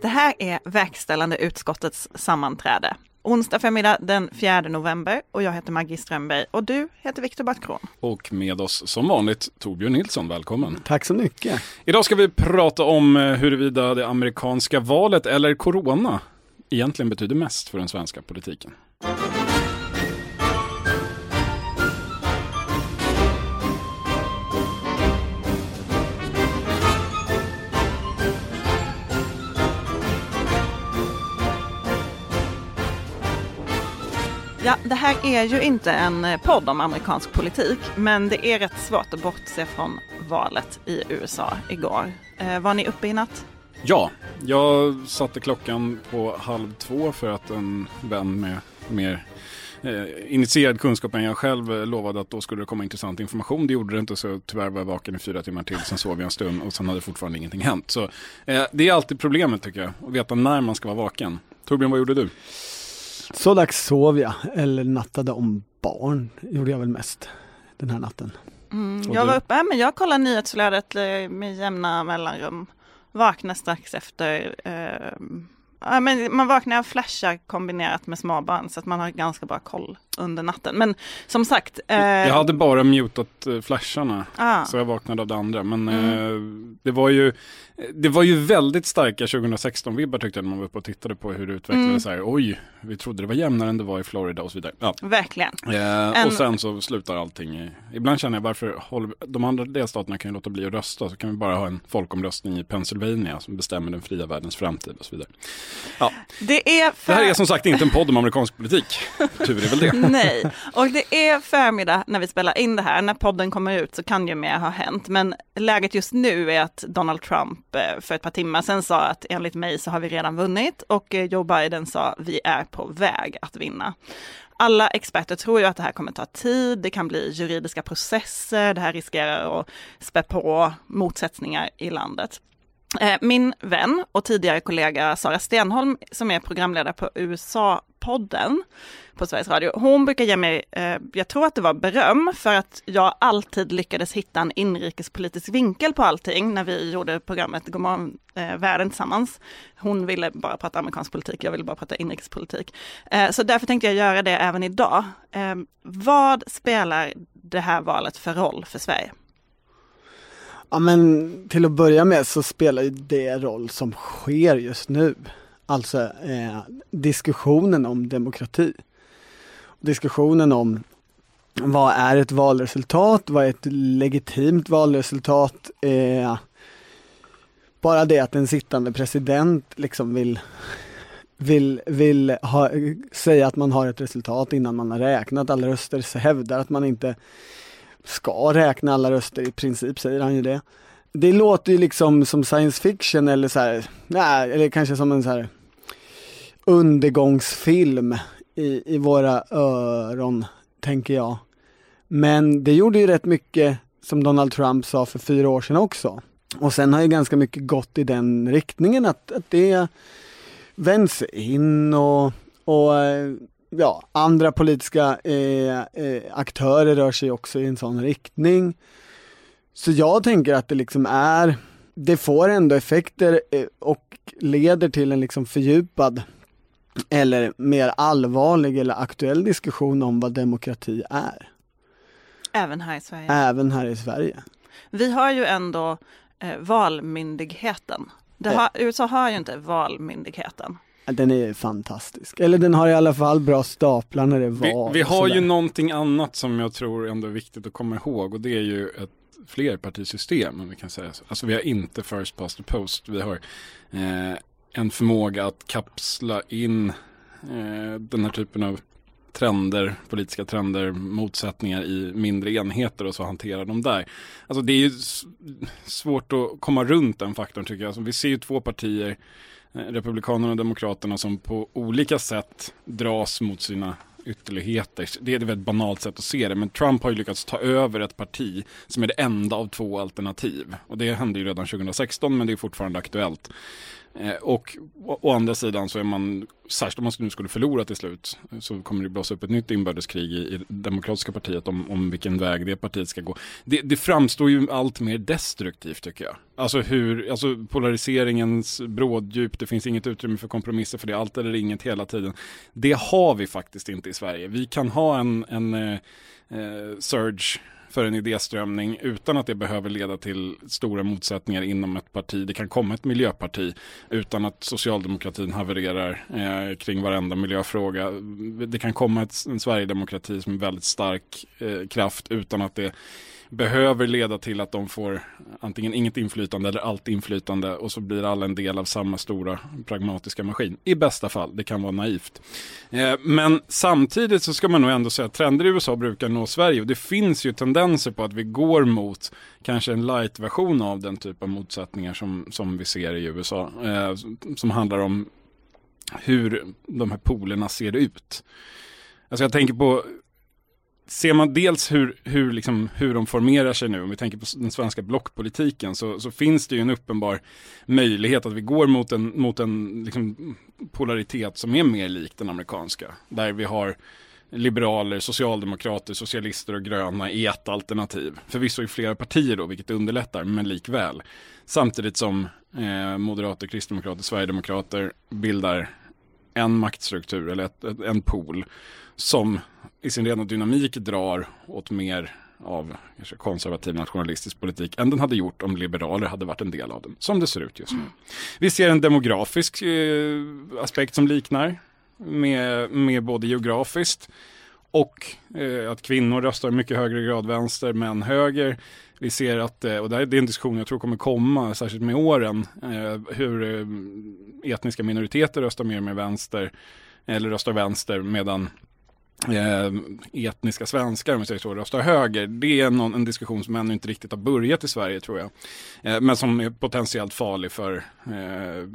Det här är verkställande utskottets sammanträde. Onsdag förmiddag den 4 november och jag heter Maggie Strömberg och du heter Viktor Bartkron. Och med oss som vanligt Torbjörn Nilsson, välkommen. Tack så mycket. Idag ska vi prata om eh, huruvida det amerikanska valet eller corona egentligen betyder mest för den svenska politiken. Ja, det här är ju inte en eh, podd om amerikansk politik, men det är rätt svårt att bortse från valet i USA igår. Eh, var ni uppe i natt? Ja, jag satte klockan på halv två för att en vän med mer eh, initierad kunskap än jag själv eh, lovade att då skulle det komma intressant information. Det gjorde det inte så tyvärr var jag vaken i fyra timmar till. Sen sov jag en stund och sen hade fortfarande ingenting hänt. Så eh, det är alltid problemet tycker jag, att veta när man ska vara vaken. Torbjörn, vad gjorde du? Så dags sov jag, eller nattade om barn, gjorde jag väl mest den här natten. Mm, jag var uppe, men jag kollar nyhetsflödet eh, med jämna mellanrum. Vaknar strax efter. Eh, men man vaknar av flashar kombinerat med småbarn så att man har ganska bra koll under natten. Men som sagt. Eh, Jag hade bara mutat eh, flasharna. ah, Så jag vaknade av det andra. Men Mm. eh, det, var ju, det var ju väldigt starka 2016-vibbar tyckte jag när man var uppe och tittade på hur det utvecklades. Mm. Här, Oj, vi trodde det var jämnare än det var i Florida och så vidare. Ja. verkligen. Eh, En- Och sen så slutar allting. Ibland känner jag varför håller, de andra delstaterna kan ju låta bli att rösta. Så kan vi bara ha en folkomröstning i Pennsylvania som bestämmer den fria världens framtid och så vidare. Ja, Det är för... det här är som sagt inte en podd om amerikansk politik. Tur är väl det. Nej, och det är förmiddag när vi spelar in det här. När podden kommer ut så kan ju mer ha hänt. Men läget just nu är att Donald Trump eh, för ett par timmar sedan sa att enligt mig så har vi redan vunnit och eh, Joe Biden sa vi är på väg att vinna. Alla experter tror ju att det här kommer ta tid, det kan bli juridiska processer, det här riskerar att spä på motsättningar i landet. Eh, min vän och tidigare kollega Sara Stenholm som är programledare på USA-podden på Sveriges Radio, hon brukar ge mig, eh, jag tror att det var beröm för att jag alltid lyckades hitta en inrikespolitisk vinkel på allting när vi gjorde programmet Godmorgon eh, världen tillsammans. Hon ville bara prata amerikansk politik, jag ville bara prata inrikespolitik. Eh, så därför tänkte jag göra det även idag. Vad spelar det här valet för roll för Sverige? Ja men till att börja med så spelar ju det roll som sker just nu. Alltså eh, diskussionen om demokrati. Diskussionen om vad är ett valresultat, vad är ett legitimt valresultat. Eh, bara det att en sittande president liksom vill vill, vill ha, säga att man har ett resultat innan man har räknat alla röster, så hävdar att man inte ska räkna alla röster i princip, säger han ju det. Det låter ju liksom som science fiction eller så här, nej, eller kanske som en så här undergångsfilm i, i våra öron, tänker jag. Men det gjorde ju rätt mycket som Donald Trump sa för fyra år sedan också. Och sen har ju ganska mycket gått i den riktningen att, att det vänds in och, och eh, ja, andra politiska eh, eh, aktörer rör sig också i en sån riktning. Så jag tänker att det liksom är, det får ändå effekter eh, och leder till en liksom fördjupad eller mer allvarlig eller aktuell diskussion om vad demokrati är. Även här i Sverige. Även här i Sverige. Vi har ju ändå eh, valmyndigheten. Det har, USA har ju inte valmyndigheten. Den är fantastisk. Eller den har i alla fall bra staplar när det är Vi, vi har ju någonting annat som jag tror ändå är viktigt att komma ihåg och det är ju ett flerpartisystem om vi kan säga så. Alltså vi har inte first past the post. Vi har eh, en förmåga att kapsla in eh, den här typen av trender, politiska trender, motsättningar i mindre enheter och så hantera dem där. Alltså det är ju svårt att komma runt den faktorn tycker jag. Alltså vi ser ju två partier, Eh, republikanerna och Demokraterna, som på olika sätt dras mot sina ytterligheter. Det är ett väldigt banalt sätt att se det, men Trump har ju lyckats ta över ett parti som är det enda av två alternativ. Och det hände ju redan 2016, men det är fortfarande aktuellt. Eh, och å, å, andra sidan så är man, särskilt om man nu skulle förlora till slut, så kommer det blåsa upp ett nytt inbördeskrig i, i Demokratiska partiet om, om vilken väg det partiet ska gå. Det, det framstår ju allt mer destruktivt tycker jag. Alltså hur, alltså polariseringens bråddjup, det finns inget utrymme för kompromisser för det, allt eller inget hela tiden. Det har vi faktiskt inte i Sverige. Vi kan ha en, en eh, eh surge för en idéströmning utan att det behöver leda till stora motsättningar inom ett parti. Det kan komma ett miljöparti utan att socialdemokratin havererar eh, kring varenda miljöfråga. Det kan komma ett, en Sverigedemokrati som är väldigt stark eh, kraft utan att det behöver leda till att de får antingen inget inflytande eller allt inflytande och så blir alla en del av samma stora pragmatiska maskin. I bästa fall, det kan vara naivt. Eh, men samtidigt så ska man nog ändå säga att trender i USA brukar nå Sverige och det finns ju tendenser på att vi går mot kanske en light-version av den typ av motsättningar som, som vi ser i USA. Eh, som handlar om hur de här polerna ser ut. Alltså jag tänker på ser man dels hur, hur, liksom, hur de formerar sig nu, om vi tänker på den svenska blockpolitiken, så, så finns det ju en uppenbar möjlighet att vi går mot en, mot en liksom, polaritet som är mer lik den amerikanska. Där vi har liberaler, socialdemokrater, socialister och gröna i ett alternativ. Förvisso i flera partier då, vilket underlättar, men likväl. Samtidigt som eh, moderater, kristdemokrater, sverigedemokrater bildar en maktstruktur eller ett, ett, en pool som i sin rena dynamik drar åt mer av konservativ nationalistisk politik än den hade gjort om liberaler hade varit en del av den, som det ser ut just nu. Vi ser en demografisk eh, aspekt som liknar med, med både geografiskt och eh, att kvinnor röstar mycket högre grad vänster, män höger. Vi ser att, eh, och det är en diskussion jag tror kommer komma, särskilt med åren, eh, hur eh, etniska minoriteter röstar mer med vänster, eller röstar vänster, medan eh, etniska svenskar, om vi säger så, röstar höger. Det är någon, en diskussion som ännu inte riktigt har börjat i Sverige tror jag. Eh, men som är potentiellt farlig för, eh,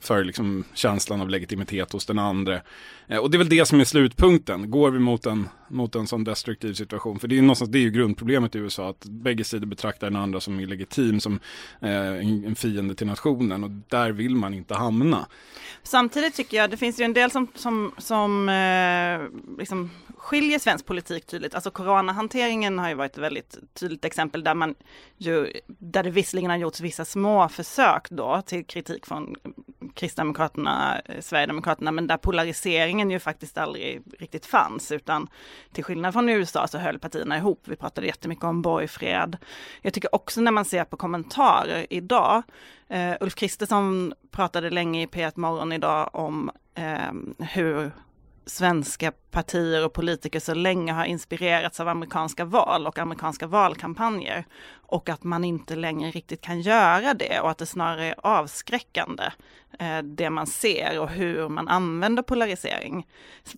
för liksom känslan av legitimitet hos den andra. Eh, och det är väl det som är slutpunkten. Går vi mot en, mot en sån destruktiv situation? För det är, någonstans, det är ju grundproblemet i USA, att bägge sidor betraktar den andra som illegitim, som eh, en, en fiende till nationen. Och där vill man inte hamna. Samtidigt tycker jag det finns ju en del som, som, som eh, liksom skiljer svensk politik tydligt. Alltså coronahanteringen har ju varit ett väldigt tydligt exempel där man ju, där det visserligen har gjorts vissa små försök då till kritik från Kristdemokraterna, eh, Sverigedemokraterna, men där polariseringen ju faktiskt aldrig riktigt fanns, utan till skillnad från USA så höll partierna ihop. Vi pratade jättemycket om borgfred. Jag tycker också när man ser på kommentarer idag, uh, Ulf Kristersson pratade länge i P1 Morgon idag om uh, hur svenska partier och politiker så länge har inspirerats av amerikanska val och amerikanska valkampanjer. Och att man inte längre riktigt kan göra det och att det snarare är avskräckande eh, det man ser och hur man använder polarisering.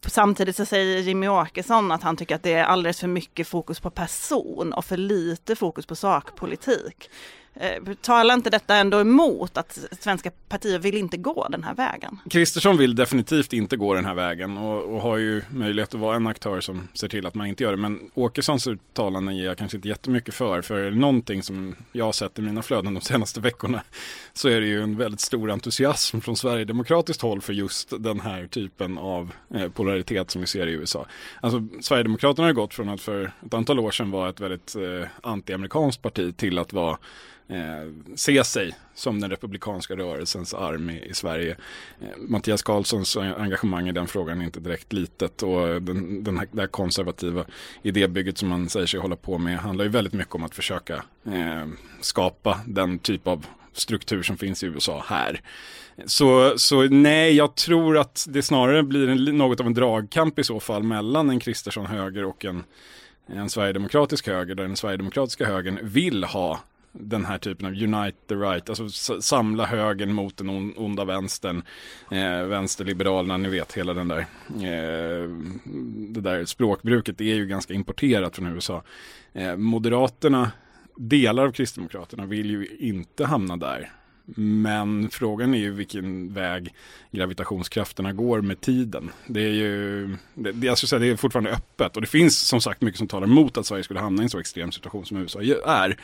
Samtidigt så säger Jimmy Åkesson att han tycker att det är alldeles för mycket fokus på person och för lite fokus på sakpolitik. Eh, talar inte detta ändå emot att svenska partier vill inte gå den här vägen? Kristersson vill definitivt inte gå den här vägen och, och, har ju möjlighet att vara en aktör som ser till att man inte gör det. Men Åkessons uttalanden ger jag kanske inte jättemycket för. För någonting som jag har sett i mina flöden de senaste veckorna så är det ju en väldigt stor entusiasm från Sverigedemokratiskt håll för just den här typen av eh, polaritet som vi ser i USA. Alltså Sverigedemokraterna har gått från att för ett antal år sedan vara ett väldigt eh, antiamerikanskt parti till att vara eh, se sig som den republikanska rörelsens arm i, i Sverige. Eh, Mattias Karlssons engagemang i den frågan är inte direkt litet och den, den här, det här konservativa idébygget som man säger sig hålla på med handlar ju väldigt mycket om att försöka eh, skapa den typ av struktur som finns i USA här. Så, så nej, jag tror att det snarare blir en, något av en dragkamp i så fall mellan en Kristersson höger och en, en sverigedemokratisk höger där den sverigedemokratiska högern vill ha den här typen av unite the right, alltså samla högern mot den onda vänstern, eh, vänsterliberalerna, ni vet hela den där, eh, det där språkbruket är ju ganska importerat från USA. Eh, Moderaterna, delar av Kristdemokraterna vill ju inte hamna där. Men frågan är ju vilken väg gravitationskrafterna går med tiden. Det är ju, det, det, alltså, det är fortfarande öppet och det finns som sagt mycket som talar emot att Sverige skulle hamna i en så extrem situation som USA är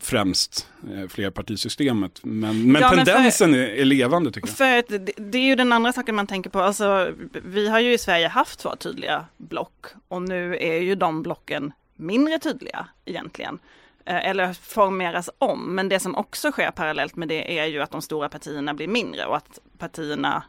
främst eh, flerpartisystemet. Men, men Ja, men tendensen är, är levande tycker jag. För det, det är ju den andra saken man tänker på. Alltså, vi har ju i Sverige haft två tydliga block och nu är ju de blocken mindre tydliga egentligen. Eh, Eller formeras om. Men det som också sker parallellt med det är ju att de stora partierna blir mindre och att partierna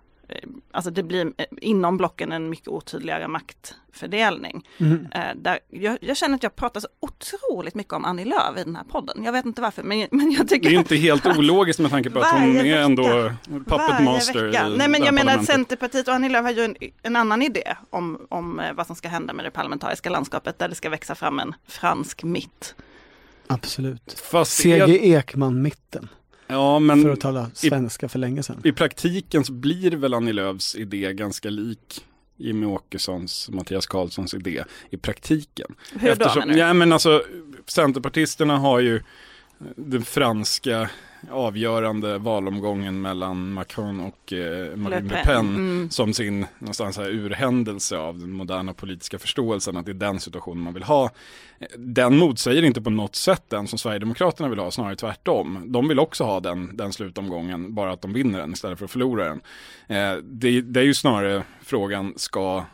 Alltså det blir eh, inom blocken en mycket otydligare maktfördelning. Mm. Eh, där jag, jag känner att jag pratar så otroligt mycket om Annie Lööf i den här podden. Jag vet inte varför, men, men jag tycker Det är inte helt ologiskt med tanke på att hon är ändå puppet master vecka. Nej men jag menar att. Centerpartiet och Annie Lööf har ju en, en annan idé om, om eh, vad som ska hända med det parlamentariska landskapet där det ska växa fram en fransk mitt. Absolut. Fast CG Ekman-mitten, Ja, för men att tala svenska för länge sedan. i praktiken så blir väl Annie Lööfs idé ganska lik Jimmy Åkessons, Mattias Karlssons idé i praktiken. Hur då menar du? Ja men alltså Centerpartisterna har ju den franska avgörande valomgången mellan Macron och eh, Marine Le Pen Mm. som sin någonstans här urhändelse av den moderna politiska förståelsen att det är den situationen man vill ha. Den motsäger inte på något sätt den som Sverigedemokraterna vill ha, snarare tvärtom. De vill också ha den, den slutomgången, bara att de vinner den istället för att förlora den. Eh, det, det är ju snarare frågan, ska,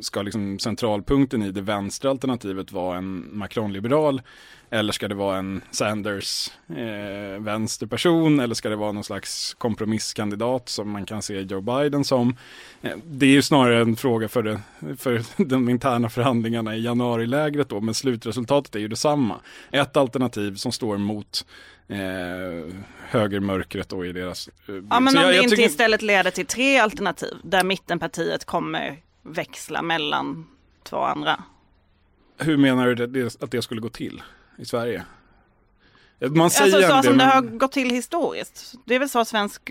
ska liksom centralpunkten i det vänstra alternativet vara en Macron-liberal eller ska det vara en Sanders eh, vänsterperson eller ska det vara någon slags kompromisskandidat som man kan se Joe Biden som? Eh, det är ju snarare en fråga för, det, för de interna förhandlingarna i januarilägret då, men slutresultatet är ju detsamma. Ett alternativ som står mot eh, högermörkret då i deras... Eh, Ja men om jag- det jag inte tycker- istället leder till tre alternativ där mittenpartiet kommer växla mellan två andra. Hur menar du det, det, att det skulle gå till i Sverige? Man säger Alltså så gärna som det men- har gått till historiskt. Det är väl så svensk,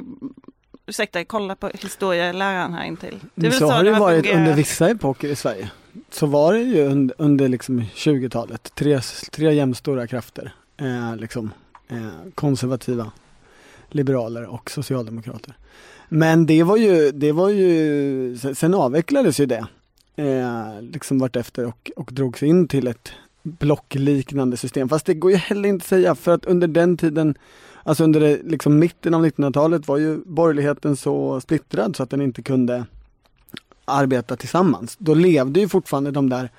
ursäkta kolla på historieläraren här intill. Det är väl så, har det har varit fungerat. under vissa epoker i Sverige. Så var det ju under, under liksom 20-talet. Tre, tre jämnstora krafter. Eh, liksom, eh, konservativa, liberaler och socialdemokrater. Men det var ju, det var ju sen, avvecklades ju det. Eh, liksom vartefter och, och drogs in till ett blockliknande system. Fast det går ju heller inte att säga för att under den tiden Alltså under det, liksom mitten av 1900-talet var ju borgerligheten så splittrad så att den inte kunde arbeta tillsammans. Då levde ju fortfarande de där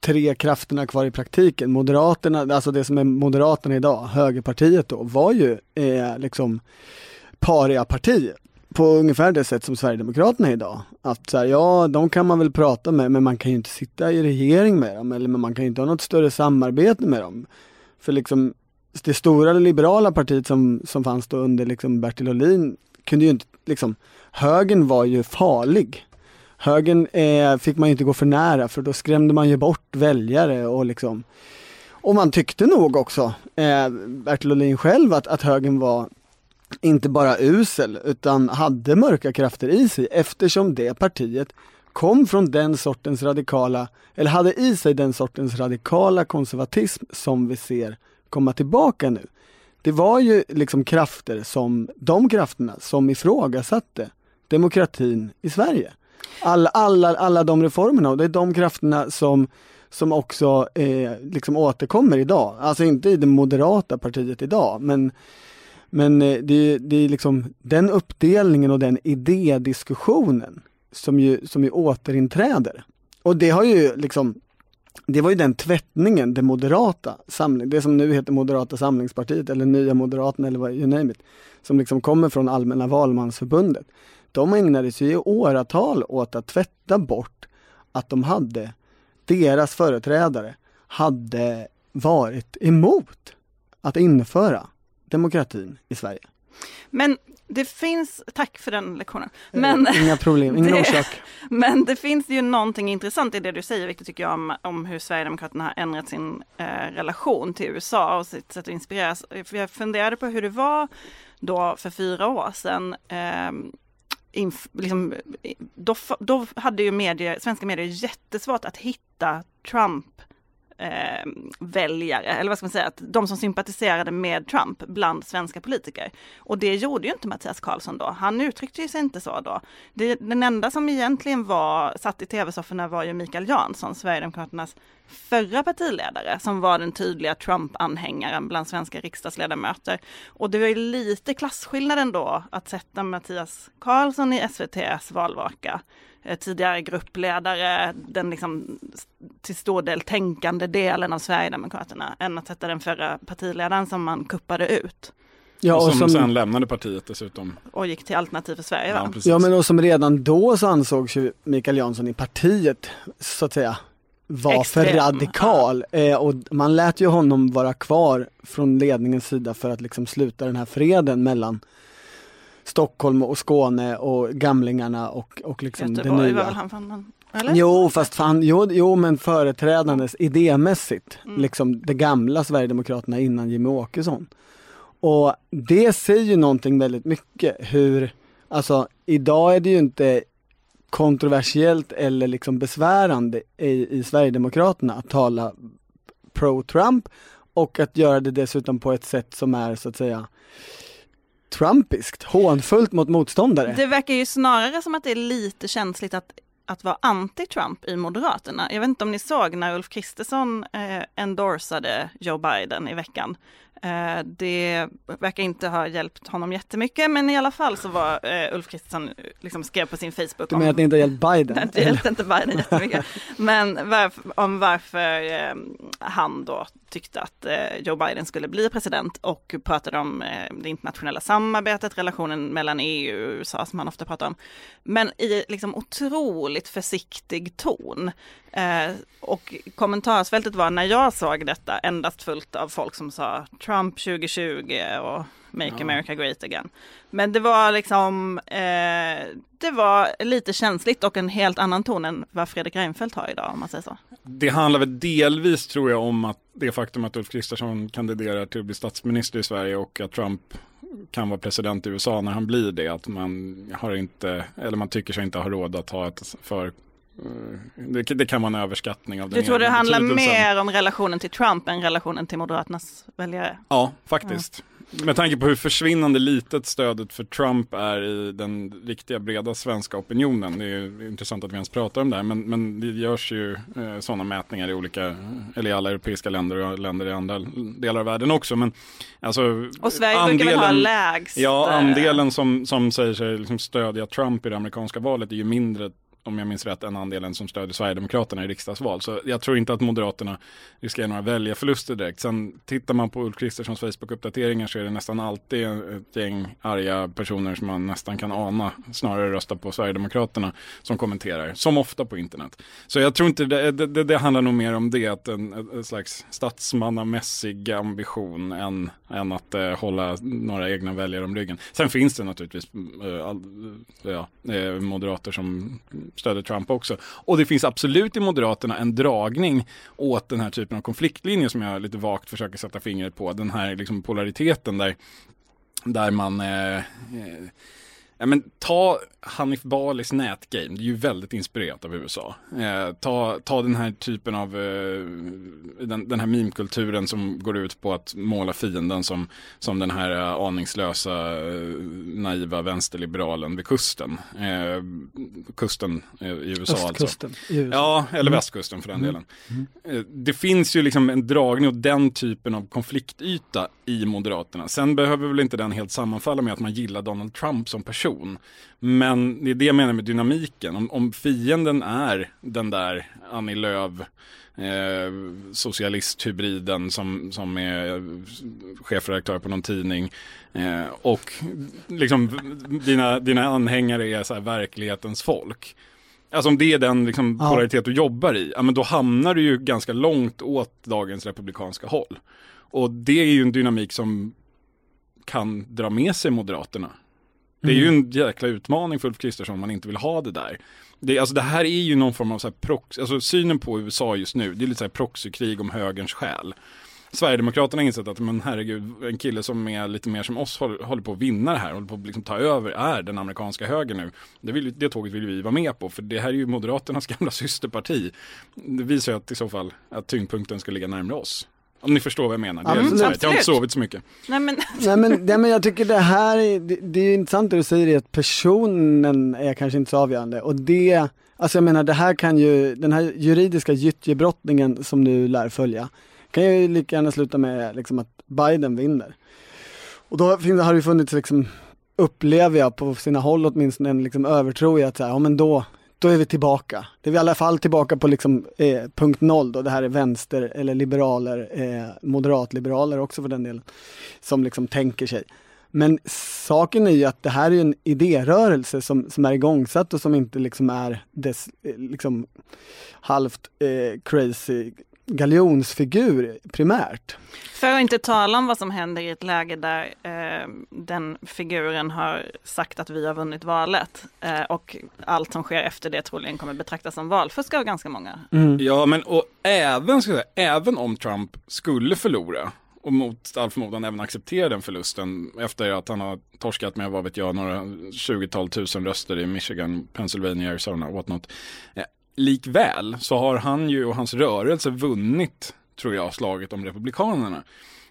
tre krafterna kvar i praktiken. Moderaterna, alltså det som är Moderaterna idag, högerpartiet då, var ju eh, liksom paria-parti på ungefär det sätt som Sverigedemokraterna är idag. Att så här, ja, de kan man väl prata med, men man kan ju inte sitta i regering med dem, eller men man kan ju inte ha något större samarbete med dem. För liksom, det stora liberala partiet som, som fanns då under liksom Bertil Ohlin kunde ju inte, liksom, högern var ju farlig. Högern eh, fick man ju inte gå för nära för då skrämde man ju bort väljare och liksom och man tyckte nog också, eh, Bertil Ohlin själv, att, att högern var inte bara usel utan hade mörka krafter i sig eftersom det partiet kom från den sortens radikala, eller hade i sig den sortens radikala konservatism som vi ser komma tillbaka nu. Det var ju liksom krafter som, de krafterna som ifrågasatte demokratin i Sverige. Alla, alla, alla de reformerna och det är de krafterna som, som också eh, liksom återkommer idag. Alltså inte i det moderata partiet idag men men eh, det, det är liksom den uppdelningen och den idédiskussionen som ju, som ju återinträder. Och det har ju liksom det var ju den tvättningen, det moderata samling, det som nu heter Moderata samlingspartiet eller Nya Moderaterna eller vad, you name it, som liksom kommer från Allmänna valmansförbundet. De ägnade sig i åratal åt att tvätta bort att de hade, deras företrädare hade varit emot att införa demokratin i Sverige. Men det finns, tack för den lektionen. Men, Eh, Inga problem, ingen det- orsak. men det finns ju någonting intressant i det du säger, vilket tycker jag om, om hur Sverigedemokraterna har ändrat sin eh, relation till USA och sitt sätt att inspireras. Jag funderade på hur det var då för fyra år sedan. Eh, inf, liksom, då, då hade ju medier, svenska medier jättesvårt att hitta Trump eh, väljare, eller vad ska man säga, att de som sympatiserade med Trump bland svenska politiker. Och det gjorde ju inte Mattias Karlsson då. Han uttryckte ju sig inte så då. Det, den enda som egentligen var satt i tv-sofforna var ju Mikael Jansson, Sverigedemokraternas förra partiledare, som var den tydliga Trump-anhängaren bland svenska riksdagsledamöter. Och det var ju lite klasskillnad ändå att sätta Mattias Karlsson i SVTs valvaka Eh, tidigare gruppledare, den liksom till stor del tänkande delen av Sverigedemokraterna, än att sätta den förra partiledaren som man kuppade ut. Ja, och, och som, som sen lämnade partiet dessutom. Och gick till Alternativ för Sverige ja, Ja men och som redan då så ansågs ju Mikael Jansson i partiet så att säga var Extrem. för radikal eh, och man lät ju honom vara kvar från ledningens sida för att liksom sluta den här freden mellan Stockholm och Skåne och gamlingarna och, och liksom Göteborg det nya. Var väl han fann, eller? Jo, fast fan, jo, jo men företrädandes idémässigt, mm. liksom det gamla Sverigedemokraterna innan Jimmy Åkesson. Och det säger ju någonting väldigt mycket hur, alltså idag är det ju inte kontroversiellt eller liksom besvärande i, i Sverigedemokraterna att tala pro-Trump och att göra det dessutom på ett sätt som är så att säga trumpiskt, hånfullt mot motståndare. Det verkar ju snarare som att det är lite känsligt att att vara anti-Trump i Moderaterna. Jag vet inte om ni såg när Ulf Kristersson eh, endorsade Joe Biden i veckan. Eh, det verkar inte ha hjälpt honom jättemycket, men i alla fall så var eh, Ulf Kristersson, liksom skrev på sin Facebook. Du menar att det inte har hjälpt Biden? det hjälpte inte Biden jättemycket. men varf, om varför eh, han då tyckte att eh, Joe Biden skulle bli president och pratade om eh, det internationella samarbetet, relationen mellan EU och USA som han ofta pratar om. Men i liksom otroligt försiktig ton. Eh, och kommentarsfältet var när jag såg detta endast fullt av folk som sa Trump 2020 och Make ja. America Great Again. Men det var liksom, eh, det var lite känsligt och en helt annan ton än vad Fredrik Reinfeldt har idag om man säger så. Det handlar väl delvis tror jag om att det faktum att Ulf Kristersson kandiderar till att bli statsminister i Sverige och att Trump kan vara president i USA när han blir det, att man har inte, eller man tycker sig inte ha råd att ha ett för Eh, det, det, kan vara en överskattning av den Du tror det handlar mer om relationen till Trump än relationen till Moderaternas väljare? Ja, faktiskt. Mm. Med tanke på hur försvinnande litet stödet för Trump är i den riktiga breda svenska opinionen. Det är intressant att vi ens pratar om det här, men, men det görs ju eh, sådana mätningar i olika, eller i alla europeiska länder och länder i andra delar av världen också. Men, alltså, och Sverige andelen, brukar väl ha lägst? Ja, andelen som, som säger sig liksom stödja Trump i det amerikanska valet är ju mindre om jag minns rätt, en andelen som stödjer Sverigedemokraterna i riksdagsval. Så jag tror inte att Moderaterna riskerar några väljarförluster direkt. Sen tittar man på Ulf Kristerssons Facebook-uppdateringar så är det nästan alltid ett gäng arga personer som man nästan kan ana snarare röstar på Sverigedemokraterna som kommenterar, som ofta på internet. Så jag tror inte det, det, det handlar nog mer om det, att en, en slags statsmannamässig ambition än, än att eh, hålla några egna väljare om ryggen. Sen finns det naturligtvis eh, all, ja, eh, moderater som stöder Trump också. Och det finns absolut i Moderaterna en dragning åt den här typen av konfliktlinje som jag lite vagt försöker sätta fingret på. Den här liksom polariteten där, där man eh, eh Ja, men ta Hanif Balis nätgame, det är ju väldigt inspirerat av USA. Eh, ta, ta den här typen av, eh, den, den här meme-kulturen som går ut på att måla fienden som, som den här uh, aningslösa, uh, naiva vänsterliberalen vid kusten. Eh, kusten i USA alltså. Östkusten alltså. I USA. Ja, eller mm. västkusten för den mm. delen. Mm. det finns ju liksom en dragning åt den typen av konfliktyta i Moderaterna. Sen behöver väl inte den helt sammanfalla med att man gillar Donald Trump som person person. Men det är det jag menar med dynamiken. Om, om fienden är den där Annie Lööf eh, socialisthybriden som, som är chefredaktör på någon tidning eh, och liksom dina, dina anhängare är så här verklighetens folk. Alltså om det är den liksom, ja. polaritet du jobbar i, ja, men då hamnar du ju ganska långt åt dagens republikanska håll. Och det är ju en dynamik som kan dra med sig Moderaterna det är ju mm. en jäkla utmaning för Ulf Kristersson om man inte vill ha det där. Det, alltså det här är ju någon form av så här prox, alltså synen på USA just nu, det är lite så här proxykrig om högerns själ. Sverigedemokraterna har insett att men herregud, en kille som är lite mer som oss håller, håller på att vinna det här, håller på att liksom ta över, är den amerikanska högern nu. Det, vill, det tåget vill vi vara med på, för det här är ju Moderaternas gamla systerparti. Det visar ju att i så fall att tyngdpunkten ska ligga närmare oss. Om ni förstår vad jag menar. Det är Absolut. så här, jag har inte sovit så mycket. Nej men, Nej men, nej, men jag tycker det här, är, det, det är intressant det du säger att personen är kanske inte så avgörande och det, alltså jag menar det här kan ju, den här juridiska gyttjebrottningen som nu lär följa, kan ju lika gärna sluta med liksom att Biden vinner. Och då finns, har det funnits liksom, upplever jag på sina håll åtminstone en liksom övertro i att så här, ja men då, då är vi tillbaka. Det är vi i alla fall tillbaka på liksom, eh, punkt noll då, det här är vänster eller liberaler, eh, moderatliberaler också för den delen, som liksom tänker sig. Men saken är ju att det här är en idérörelse som, som är igångsatt och som inte liksom är dess eh, liksom halvt eh, crazy galjonsfigur primärt. för att inte tala om vad som händer i ett läge där eh, den figuren har sagt att vi har vunnit valet eh, och allt som sker efter det troligen kommer betraktas som valfusk av ganska många. Ja, men och även, ska jag säga, även om Trump skulle förlora och mot all förmodan även acceptera den förlusten efter att han har torskat med, vad vet jag, några 20-tal tusen röster i Michigan, Pennsylvania, Arizona, what not. Eh, likväl så har han ju och hans rörelse vunnit, tror jag, slaget om Republikanerna.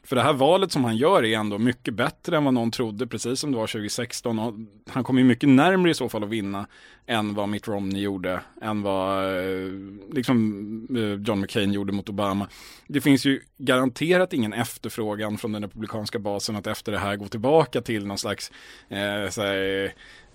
För det här valet som han gör är ändå mycket bättre än vad någon trodde, precis som det var 2016. Och han kommer ju mycket närmre i så fall att vinna än vad Mitt Romney gjorde, än vad eh, liksom, eh, John McCain gjorde mot Obama. Det finns ju garanterat ingen efterfrågan från den republikanska basen att efter det här gå tillbaka till någon slags eh,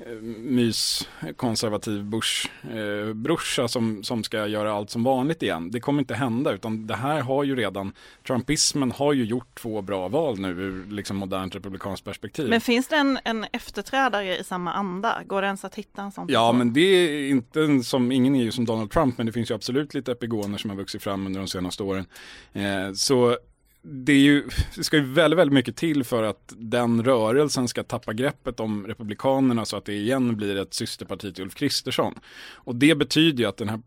eh, mys konservativ Bush-brorsa som, som ska göra allt som vanligt igen. Det kommer inte hända utan det här har ju redan, Trumpismen har ju gjort två bra val nu ur liksom modernt republikanskt perspektiv. Men finns det en, en efterträdare i samma anda? Går det ens att hitta en sån? Ja, person? men det är inte som, ingen är ju som Donald Trump, men det finns ju absolut lite epigoner som har vuxit fram under de senaste åren. Eh, så det är ju, det ska ju väldigt, väldigt mycket till för att den rörelsen ska tappa greppet om Republikanerna så att det igen blir ett systerparti till Ulf Kristersson. Och det betyder ju att den här,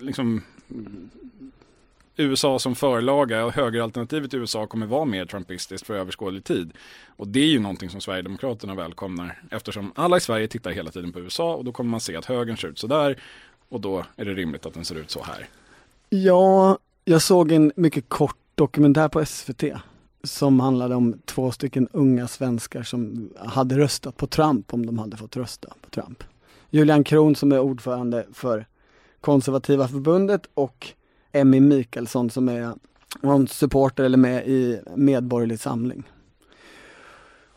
liksom, USA som förlaga och högeralternativet i USA kommer vara mer trumpistiskt för överskådlig tid. Och det är ju någonting som Sverigedemokraterna välkomnar eftersom alla i Sverige tittar hela tiden på USA och då kommer man se att högern ser ut så där och då är det rimligt att den ser ut så här. Ja, jag såg en mycket kort dokumentär på SVT som handlade om två stycken unga svenskar som hade röstat på Trump om de hade fått rösta på Trump. Julian Kron som är ordförande för konservativa förbundet och Emmy Mikaelsson som är någon supporter eller med i Medborgerlig Samling.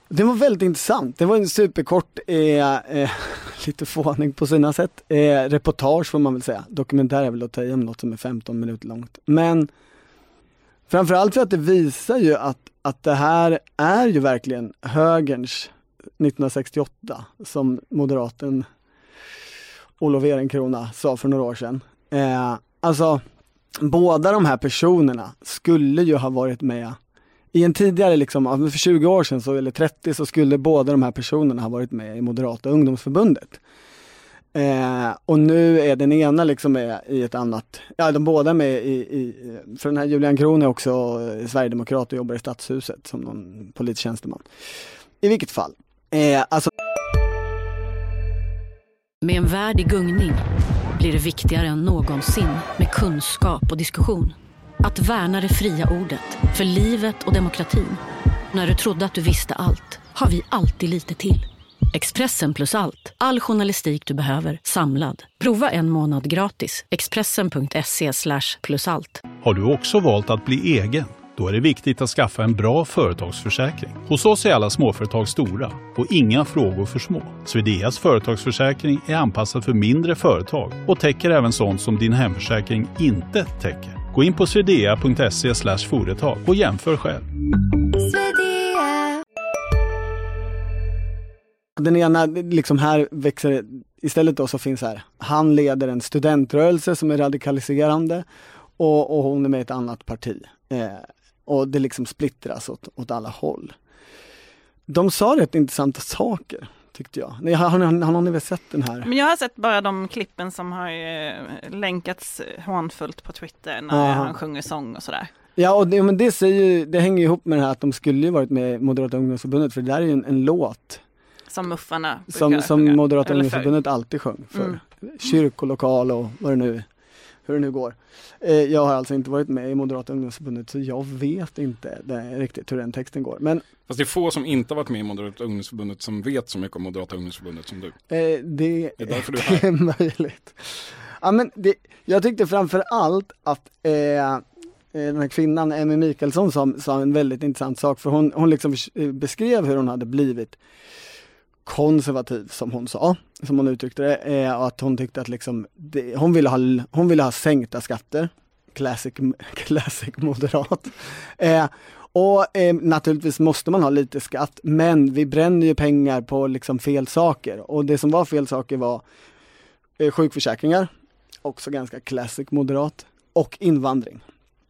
Det var väldigt intressant. Det var en superkort, eh, eh, lite fånig på sina sätt, eh, reportage får man väl säga. Dokumentär är väl att ta i om något som är 15 minuter långt. Men framförallt för att det visar ju att, att det här är ju verkligen högerns 1968 som moderaten Olof Ehrenkrona sa för några år sedan. Eh, alltså, båda de här personerna skulle ju ha varit med i en tidigare, liksom, för 20 år sedan så, eller 30 så skulle båda de här personerna ha varit med i Moderata ungdomsförbundet. Eh, och nu är den ena liksom med i ett annat, ja de båda är med i, i för den här Julian Kron är också sverigedemokrat och jobbar i Stadshuset som någon politisk tjänsteman. I vilket fall, eh, alltså Med en värld i gungning blir det viktigare än någonsin med kunskap och diskussion. Att värna det fria ordet, för livet och demokratin. När du trodde att du visste allt, har vi alltid lite till. Expressen plus allt, all journalistik du behöver, samlad. Prova en månad gratis. Expressen.se plus allt. Har du också valt att bli egen? Då är det viktigt att skaffa en bra företagsförsäkring. Hos oss är alla småföretag stora och inga frågor för små. Swedeas företagsförsäkring är anpassad för mindre företag och täcker även sånt som din hemförsäkring inte täcker. Gå in på swedea.se företag och jämför själv. Den ena, liksom här växer, istället då så finns här, han leder en studentrörelse som är radikaliserande och, och hon är med i ett annat parti. Eh, och det liksom splittras åt, åt alla håll. De sa rätt intressanta saker, tyckte jag. Nej, Har, har, har någon av er sett den här? Men jag har sett bara de klippen som har eh, länkats hånfullt på Twitter när Aha. han sjunger sång och sådär. Ja, och det, men det, säger, det hänger ihop med det här att de skulle ju varit med i Moderata ungdomsförbundet för det där är ju en, en låt Som muffarna som, som. Moderata ungdomsförbundet alltid sjöng för. Mm. Kyrkolokal och vad det nu hur det nu går. Eh, jag har alltså inte varit med i Moderata ungdomsförbundet så jag vet inte det, riktigt hur den texten går. Men Fast det är få som inte har varit med i Moderata ungdomsförbundet som vet så mycket om Moderata ungdomsförbundet som du. Eh, det, Det är därför du är här. det är möjligt. Ja, men det, jag tyckte framför allt att eh, eh, den här kvinnan, Emmy Mikaelsson, sa, sa en väldigt intressant sak för hon, hon liksom beskrev hur hon hade blivit konservativ som hon sa, som hon uttryckte det, eh, och att hon tyckte att liksom, det, hon, ville ha, hon ville ha sänkta skatter, classic, classic moderat. Eh, och eh, naturligtvis måste man ha lite skatt, men vi bränner ju pengar på liksom fel saker. Och det som var fel saker var eh, sjukförsäkringar, också ganska classic moderat, och invandring.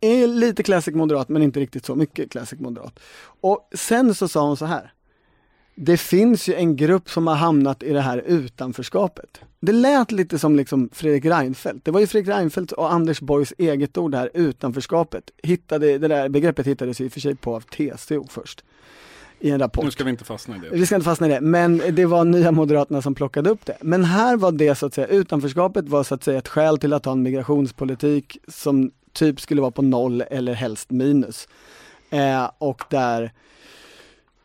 Är lite classic moderat, men inte riktigt så mycket classic moderat. Och sen så sa hon så här. Det finns ju en grupp som har hamnat i det här utanförskapet. Det lät lite som liksom Fredrik Reinfeldt. Det var ju Fredrik Reinfeldt och Anders Borgs eget ord här utanförskapet. Hittade, det där begreppet hittades i och för sig på av TCO först. I en rapport. Nu ska vi inte fastna i det. Vi ska inte fastna i det, men det var Nya Moderaterna som plockade upp det. Men här var det så att säga, utanförskapet var så att säga ett skäl till att ha en migrationspolitik som typ skulle vara på noll eller helst minus. Eh, och där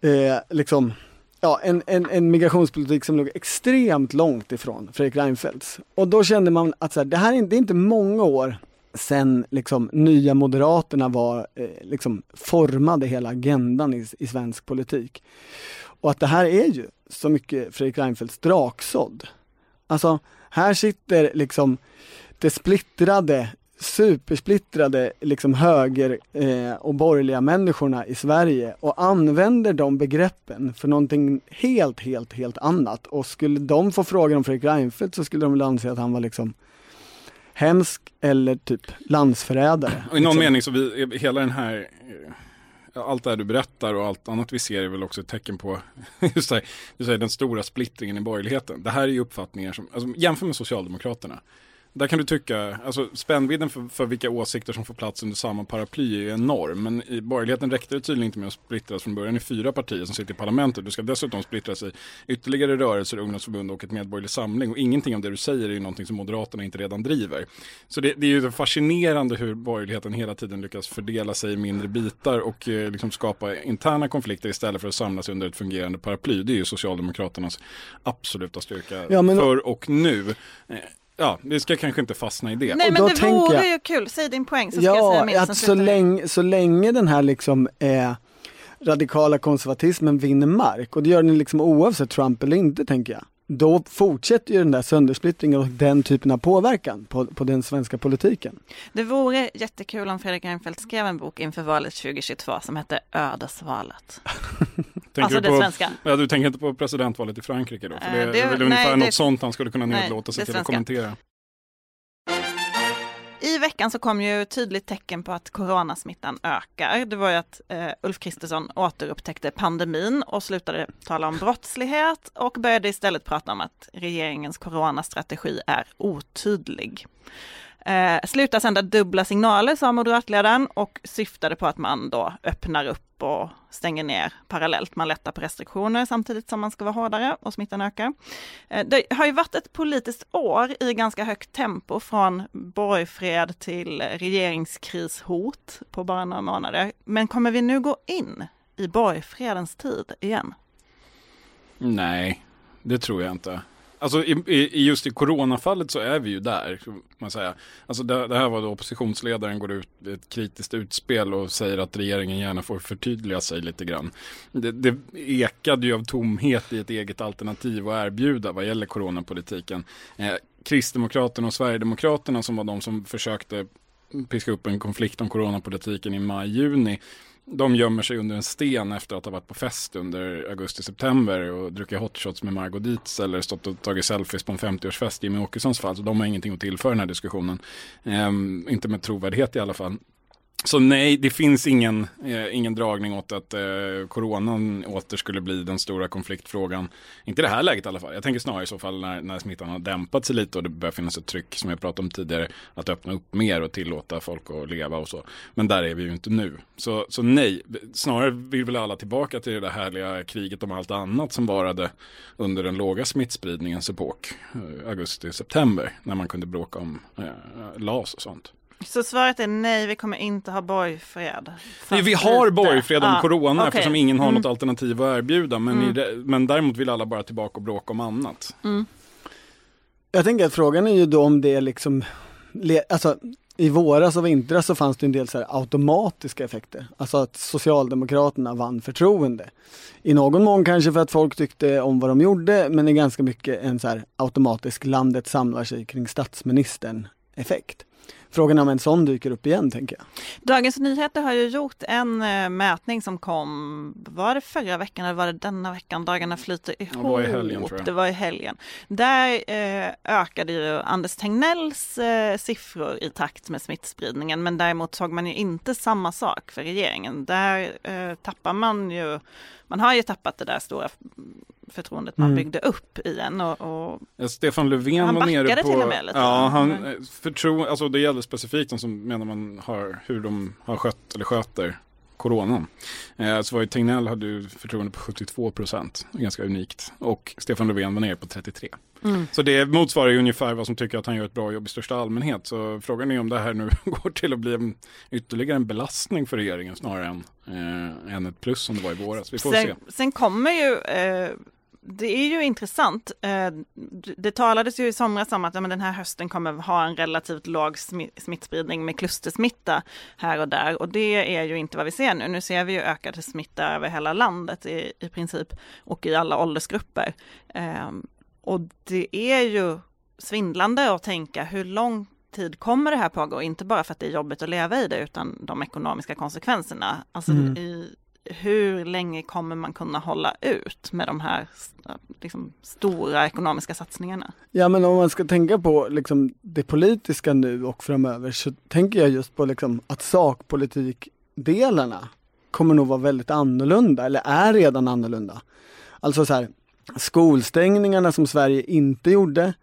eh, liksom Ja, en, en, en migrationspolitik som låg extremt långt ifrån Fredrik Reinfeldts. Och då kände man att så här, det här är, det är inte många år sen liksom nya moderaterna var, eh, liksom formade hela agendan i, i svensk politik. Och att det här är ju så mycket Fredrik Reinfeldts draksådd. Alltså, här sitter liksom det splittrade, supersplittrade liksom höger eh, och borgerliga människorna i Sverige och använder de begreppen för någonting helt, helt, helt annat. Och skulle de få frågan om Fredrik Reinfeldt så skulle de väl anse att han var liksom hemsk eller typ landsförrädare. Och i någon liksom. mening så vi, hela den här, allt det här du berättar och allt annat vi ser är väl också ett tecken på, just här, du säger den stora splittringen i borgerligheten. Det här är ju uppfattningar som, alltså jämför med Socialdemokraterna. Där kan du tycka, alltså spännvidden för, för vilka åsikter som får plats under samma paraply är enorm. Men i borgerligheten räckte det tydligen inte med att splittras från början i fyra partier som sitter i parlamentet. Du ska dessutom splittras i ytterligare rörelser, ungdomsförbund och ett medborgerlig samling. Och ingenting av det du säger är ju någonting som Moderaterna inte redan driver. Så det, det är ju fascinerande hur borgerligheten hela tiden lyckas fördela sig i mindre bitar och eh, liksom skapa interna konflikter istället för att samlas under ett fungerande paraply. Det är ju Socialdemokraternas absoluta styrka Ja, men- för och nu. Ja, vi ska kanske inte fastna i det. Nej men då det vore jag- ju kul, säg din poäng så ska jag säga Ja, min. att så länge, så länge den här liksom eh, radikala konservatismen vinner mark, och det gör den liksom oavsett Trump eller inte tänker jag. Då fortsätter ju den där söndersplittringen och den typen av påverkan på, på den svenska politiken. Det vore jättekul om Fredrik Reinfeldt skrev en bok inför valet 2022 som hette Ödesvalet. Tänker alltså du det på, svenska. Ja, du tänker inte på presidentvalet i Frankrike då? För Eh, det, det- är väl nej, ungefär det- något sånt han skulle kunna nedlåta sig till att kommentera. I veckan så kom ju tydligt tecken på att coronasmittan ökar. Det var ju att eh, Ulf Kristersson återupptäckte pandemin och slutade tala om brottslighet och började istället prata om att regeringens coronastrategi är otydlig. Eh, sluta sända dubbla signaler, sa moderatledaren och syftade på att man då öppnar upp och stänger ner parallellt. Man lättar på restriktioner samtidigt som man ska vara hårdare och smittan ökar. Eh, det har ju varit ett politiskt år i ganska högt tempo från borgfred till regeringskrishot på bara några månader. Men kommer vi nu gå in i borgfredens tid igen? Nej, det tror jag inte. Alltså i, i, just i coronafallet så är vi ju där, man säga. Alltså det, det här var då oppositionsledaren går ut i ett kritiskt utspel och säger att regeringen gärna får förtydliga sig lite grann. Det, det ekade ju av tomhet i ett eget alternativ att erbjuda vad gäller coronapolitiken. Eh, Kristdemokraterna och Sverigedemokraterna som var de som försökte piska upp en konflikt om coronapolitiken i maj-juni. De gömmer sig under en sten efter att ha varit på fest under augusti-september och druckit hotshots med Margot Dietz eller stått och tagit selfies på en 50-årsfest i Jimmie Åkessons fall. Så de har ingenting att tillföra den här diskussionen. Ehm, inte med trovärdighet i alla fall så nej, det finns ingen, eh, ingen dragning åt att eh, coronan åter skulle bli den stora konfliktfrågan. Inte i det här läget i alla fall. Jag tänker snarare i så fall när, när smittan har dämpat sig lite och det börjar finnas ett tryck som jag pratade om tidigare. Att öppna upp mer och tillåta folk att leva och så. Men där är vi ju inte nu. Så, så nej, snarare vill väl alla tillbaka till det där härliga kriget om allt annat som varade under den låga smittspridningens epok. Eh, Augusti-september när man kunde bråka om eh, eh LAS och sånt. Så svaret är nej, vi kommer inte ha borgfred? Nej, vi har borgfred om ah, corona okay. eftersom ingen har mm. något alternativ att erbjuda. Men, mm. det, men däremot vill alla bara tillbaka och bråka om annat. Mm. Jag tänker att frågan är ju då om det är liksom, alltså i våras och vintras så fanns det en del så automatiska effekter. Alltså att Socialdemokraterna vann förtroende. I någon mån kanske för att folk tyckte om vad de gjorde men i ganska mycket en så här automatisk landet samlar sig kring statsministern effekt. Frågan är om en sån dyker upp igen tänker jag. Dagens Nyheter har ju gjort en äh, mätning som kom, var det förra veckan eller var det denna veckan? Dagarna flyter ihop. Det var i helgen tror jag. Det var i helgen. Där äh, ökade ju Anders Tegnells äh, siffror i takt med smittspridningen men däremot såg man ju inte samma sak för regeringen. Där tappar man ju, man har ju tappat det där stora förtroendet man mm. byggde upp igen. Och, och ja, Stefan Löfven han var nere på... till och med lite. Ja, han, mm. förtro, alltså det gäller specifikt de som menar man har, hur de har skött eller sköter coronan. Eh, så var ju Tegnell hade ju förtroende på 72 procent, ganska unikt. Och Stefan Löfven var nere på 33. Mm. Så det motsvarar ju ungefär vad som tycker att han gör ett bra jobb i största allmänhet. Så frågan är om det här nu går till att bli en, ytterligare en belastning för regeringen snarare än, eh, än ett plus som det var i våras. Vi får sen, se. Sen kommer ju eh det är ju intressant. Eh, det talades ju i somras om att den här hösten kommer ha en relativt låg smittspridning med klustersmitta här och där och det är ju inte vad vi ser nu. Nu ser vi ju ökad smitta över hela landet i, i princip och i alla åldersgrupper. Ehm, och det är ju svindlande att tänka hur lång tid kommer det här pågå? Inte bara för att det är jobbigt att leva i det utan de ekonomiska konsekvenserna. Alltså mm. i, hur länge kommer man kunna hålla ut med de här liksom, stora ekonomiska satsningarna? Ja men om man ska tänka på liksom, det politiska nu och framöver så tänker jag just på liksom, att sakpolitikdelarna kommer nog vara väldigt annorlunda eller är redan annorlunda. Alltså så här, skolstängningarna som Sverige inte gjorde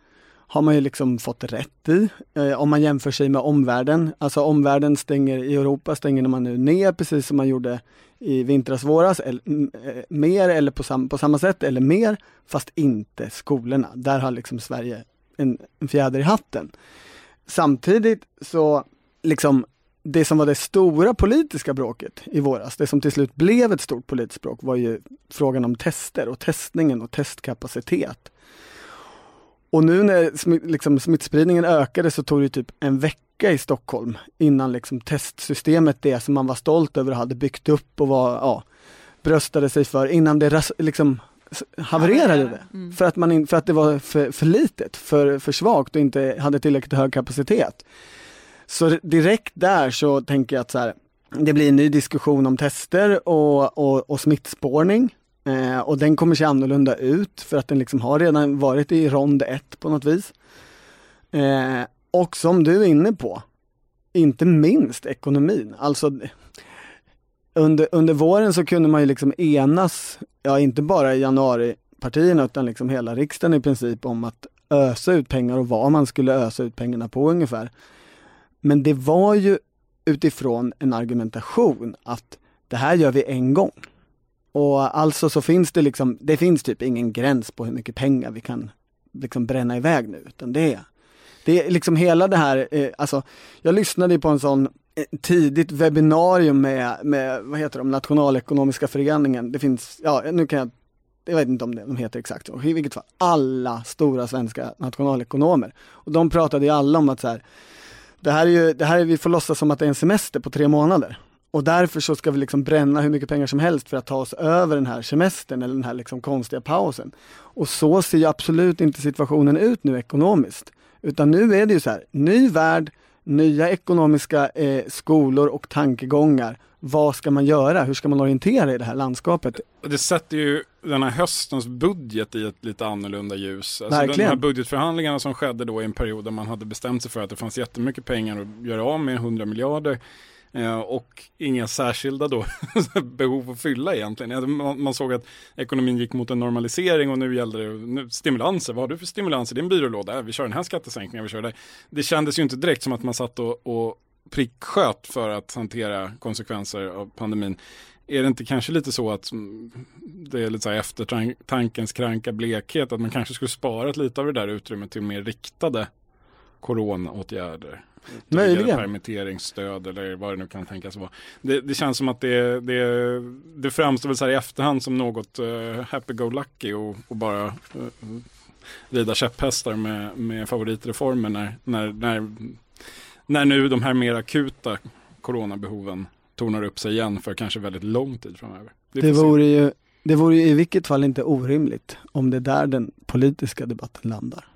har man ju liksom fått rätt i eh, om man jämför sig med omvärlden. Alltså omvärlden stänger, i Europa stänger man nu ner precis som man gjorde i vintras, våras, eller, eh, mer eller på, sam, på samma sätt eller mer, fast inte skolorna. Där har liksom Sverige en, en fjäder i hatten. Samtidigt så, liksom det som var det stora politiska bråket i våras, det som till slut blev ett stort politiskt bråk var ju frågan om tester och testningen och testkapacitet. Och nu när liksom, smittspridningen ökade så tog det typ en vecka i Stockholm innan liksom, testsystemet, det som man var stolt över och hade byggt upp och var, ja, bröstade sig för, innan det liksom havererade det. Mm. För, att man in, för att det var för, för litet, för, för svagt och inte hade tillräckligt hög kapacitet. Så direkt där så tänker jag att så här, det blir en ny diskussion om tester och, och, och smittspårning. Eh, och den kommer se annorlunda ut för att den liksom har redan varit i rond ett på något vis. Eh, och som du är inne på, inte minst ekonomin. Alltså under, under våren så kunde man ju liksom enas, ja inte bara i januaripartierna utan liksom hela riksdagen i princip om att ösa ut pengar och vad man skulle ösa ut pengarna på ungefär. Men det var ju utifrån en argumentation att det här gör vi en gång. Och alltså så finns det liksom, det finns typ ingen gräns på hur mycket pengar vi kan liksom bränna iväg nu, utan det är, det är liksom hela det här, eh, alltså jag lyssnade på en sån eh, tidigt webbinarium med, med, vad heter de, Nationalekonomiska föreningen. Det finns, ja nu kan jag, jag vet inte om det, de heter exakt så, i vilket fall, alla stora svenska nationalekonomer. Och de pratade ju alla om att så här, det här är ju, det här är, vi får låtsas som att det är en semester på tre månader. Och därför så ska vi liksom bränna hur mycket pengar som helst för att ta oss över den här semestern eller den här liksom konstiga pausen. Och så ser ju absolut inte situationen ut nu ekonomiskt. Utan nu är det ju så här, ny värld, nya ekonomiska eh, skolor och tankegångar. Vad ska man göra? Hur ska man orientera i det här landskapet? Det sätter ju den här höstens budget i ett lite annorlunda ljus. Alltså Verkligen. De här budgetförhandlingarna som skedde då i en period där man hade bestämt sig för att det fanns jättemycket pengar att göra av med, 100 miljarder Eh, och inga särskilda då behov att fylla egentligen. Man, såg att ekonomin gick mot en normalisering och nu gällde det nu, stimulanser. Vad har du för stimulanser i din byrålåda? Vi kör den här skattesänkningen, vi kör det. Det kändes ju inte direkt som att man satt och, och pricksköt för att hantera konsekvenser av pandemin. Är det inte kanske lite så att mm, det är lite så här eftertankens kranka blekhet att man kanske skulle sparat lite av det där utrymmet till mer riktade coronaåtgärder? Möjligen. Permitteringsstöd eller vad det nu kan tänkas vara. Det, det känns som att det, det, det framstår väl så här i efterhand som något uh, happy-go-lucky och, och, bara uh, rida käpphästar med, med favoritreformer när, när, när, när nu de här mer akuta coronabehoven tornar upp sig igen för kanske väldigt lång tid framöver. Det, det vore ju det vore i vilket fall inte orimligt om det är där den politiska debatten landar.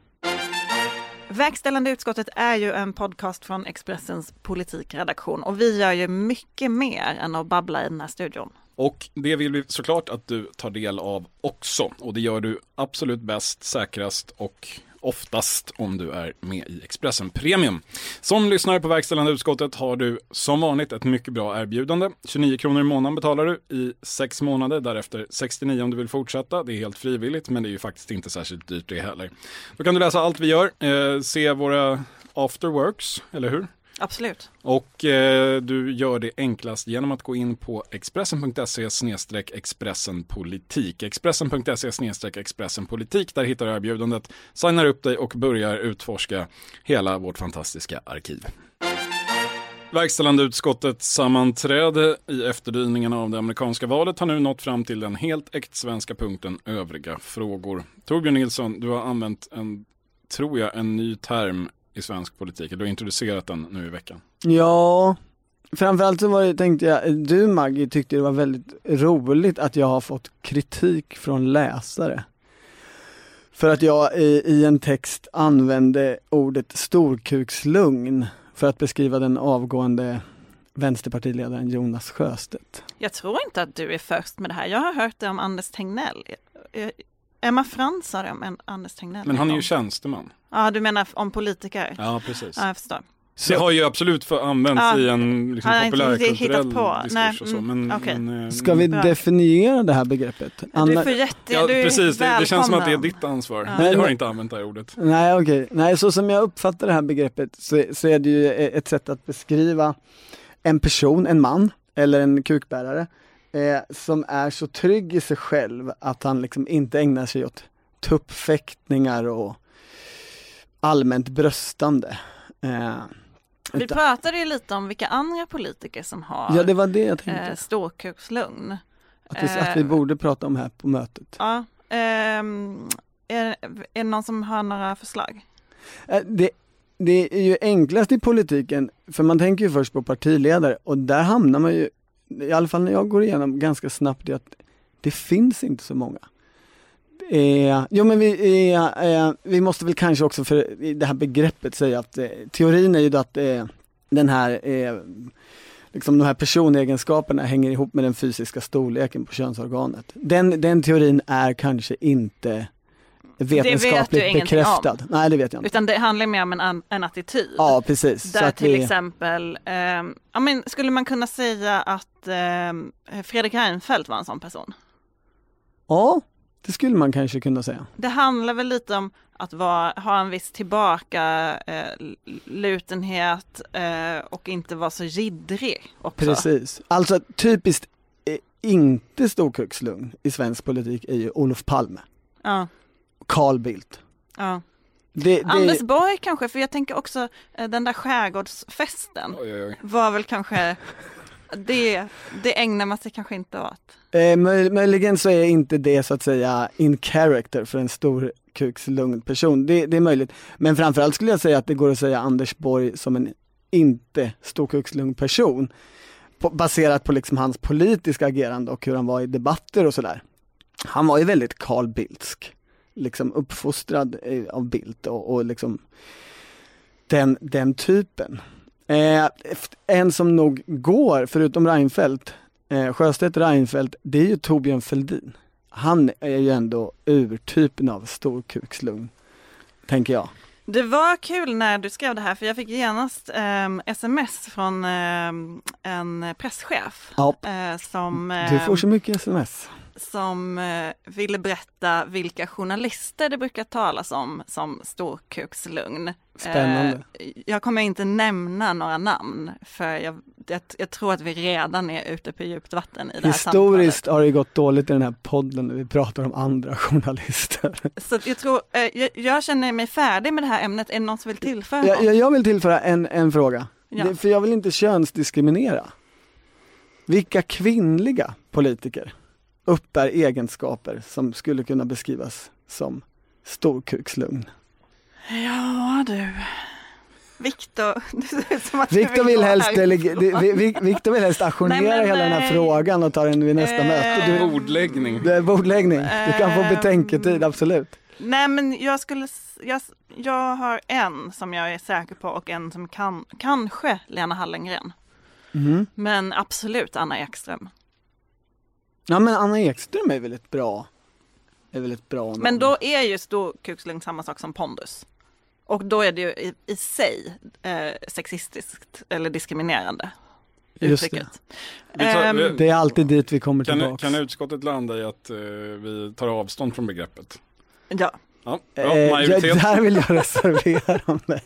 Verkställande utskottet är ju en podcast från Expressens politikredaktion och vi gör ju mycket mer än att babbla i den här studion. Och det vill vi såklart att du tar del av också. Och det gör du absolut bäst, säkrast och oftast om du är med i Expressen Premium. Som lyssnare på verkställande utskottet har du som vanligt ett mycket bra erbjudande. 29 kronor i månaden betalar du i sex månader, därefter 69 om du vill fortsätta. Det är helt frivilligt, men det är ju faktiskt inte särskilt dyrt det heller. Då kan du läsa allt vi gör, eh, se våra afterworks, eller hur? Absolut. Och eh, du gör det enklast genom att gå in på expressen.se expressenpolitik. Expressen.se expressenpolitik. Där hittar du erbjudandet, signar upp dig och börjar utforska hela vårt fantastiska arkiv. Verkställande utskottets sammanträde i efterdyningarna av det amerikanska valet har nu nått fram till den helt äkt svenska punkten övriga frågor. Torbjörn Nilsson, du har använt en, tror jag, en ny term i svensk politik. Du har introducerat den nu i veckan. Ja, framförallt så var det, tänkte jag, du Maggie tyckte det var väldigt roligt att jag har fått kritik från läsare. För att jag i, i en text använde ordet storkukslugn för att beskriva den avgående vänsterpartiledaren Jonas Sjöstedt. Jag tror inte att du är först med det här. Jag har hört det om Anders Tegnell. Emma Frans sa det om Anders Tegnell. Men han är ju tjänsteman. Ja, du menar om politiker? Ja, precis. Ja, jag förstår. Så, det har ju absolut för använts ja, i en liksom, populärkulturell diskurs Nej, och så. Men, okay. men, eh, Ska vi definiera det här begreppet? Anna... Du får jätte, ja, du precis, det, det, känns som att det är ditt ansvar. Ja. Vi har inte använt det här ordet. Nej, okej. Okay. Nej, så som jag uppfattar det här begreppet så, så är det ju ett sätt att beskriva en person, en man eller en kukbärare eh, som är så trygg i sig själv att han liksom inte ägnar sig åt tuppfäktningar och allmänt bröstande. Eh, vi pratade ju lite om vilka andra politiker som har ja, det var det jag tänkte. Eh, ståkukslugn. Att vi, eh, att vi borde prata om här på mötet. Ja, eh, är, är det någon som har några förslag? Eh, det, det är ju enklast i politiken, för man tänker ju först på partiledare och där hamnar man ju, i alla fall när jag går igenom ganska snabbt, i att det finns inte så många. Eh, jo men vi, eh, eh, vi måste väl kanske också för det här begreppet säga att eh, teorin är ju att eh, den här eh, liksom de här personegenskaperna hänger ihop med den fysiska storleken på könsorganet. Den, den teorin är kanske inte vetenskapligt vet bekräftad. Om. Nej det vet jag inte. Utan det handlar mer om en, en attityd. Ja precis. Där till vi... exempel, eh, ja, men skulle man kunna säga att eh, Fredrik Reinfeldt var en sån person? Ja, det skulle man kanske kunna säga. Det handlar väl lite om att vara, ha en viss tillbaka eh, lutenhet eh, och inte vara så jiddrig också. Precis. Alltså typiskt eh, inte storkukslugn i svensk politik är ju Olof Palme. Ja. Carl Bildt. Ja. Det, det... Anders Borg kanske, för jag tänker också eh, den där skärgårdsfesten oj, oj, oj. var väl kanske det, det ägnar man sig kanske inte åt. Eh, möj, möjligen så är inte det så att säga in character för en stor kukslugn person. Det, det är möjligt. Men framförallt skulle jag säga att det går att säga Anders Borg som en inte storkukslugn person. På, baserat på liksom hans politiska agerande och hur han var i debatter och sådär. Han var ju väldigt Carl Bildtsk. Liksom uppfostrad eh, av Bildt och, och liksom den, den typen. Eh, en som nog går, förutom Reinfeldt, eh, Sjöstedt Reinfeldt, det är ju Torbjörn Fälldin. Han är ju ändå urtypen av storkukslugn, tänker jag. Det var kul när du skrev det här för jag fick genast eh, sms från eh, en presschef Ja, eh, som, du får så mycket sms. Som eh, ville berätta vilka journalister det brukar talas om som storkukslugn. Spännande. Eh, jag kommer inte nämna några namn för jag, jag, jag tror att vi redan är ute på djupt vatten i det här Historiskt samtalet. har det gått dåligt i den här podden när vi pratar om andra journalister. Så jag tror, eh, jag, jag känner mig färdig med det här ämnet. Är det någon som vill tillföra Jag, något? jag, jag vill tillföra en, en fråga, Ja. det, för jag vill inte könsdiskriminera. Vilka kvinnliga politiker uppbär egenskaper som skulle kunna beskrivas som storkukslugn? Ja du. Viktor, Viktor vill helst, Viktor vill helst ajournera Nej, men, hela den här eh, frågan och ta den vid nästa eh, möte. Du, Bordläggning. det är bordläggning, du kan få Ehm. betänketid, absolut. Nej men jag skulle, jag, jag har en som jag är säker på och en som kan, kanske Lena Hallengren. Mhm. Men absolut Anna Ekström. Ja men Anna Ekström är väl ett bra, är väl ett bra namn. Men då är ju storkukslugn samma sak som pondus. Och då är det ju i, i sig eh, sexistiskt eller diskriminerande. Just det. Uttrycket. Vi tar- vi- Det är alltid dit vi kommer Kan, tillbaks. kan utskottet landa i att eh, vi tar avstånd från begreppet? Ja. Ja, bra. Eh, jag, där vill jag reservera mig.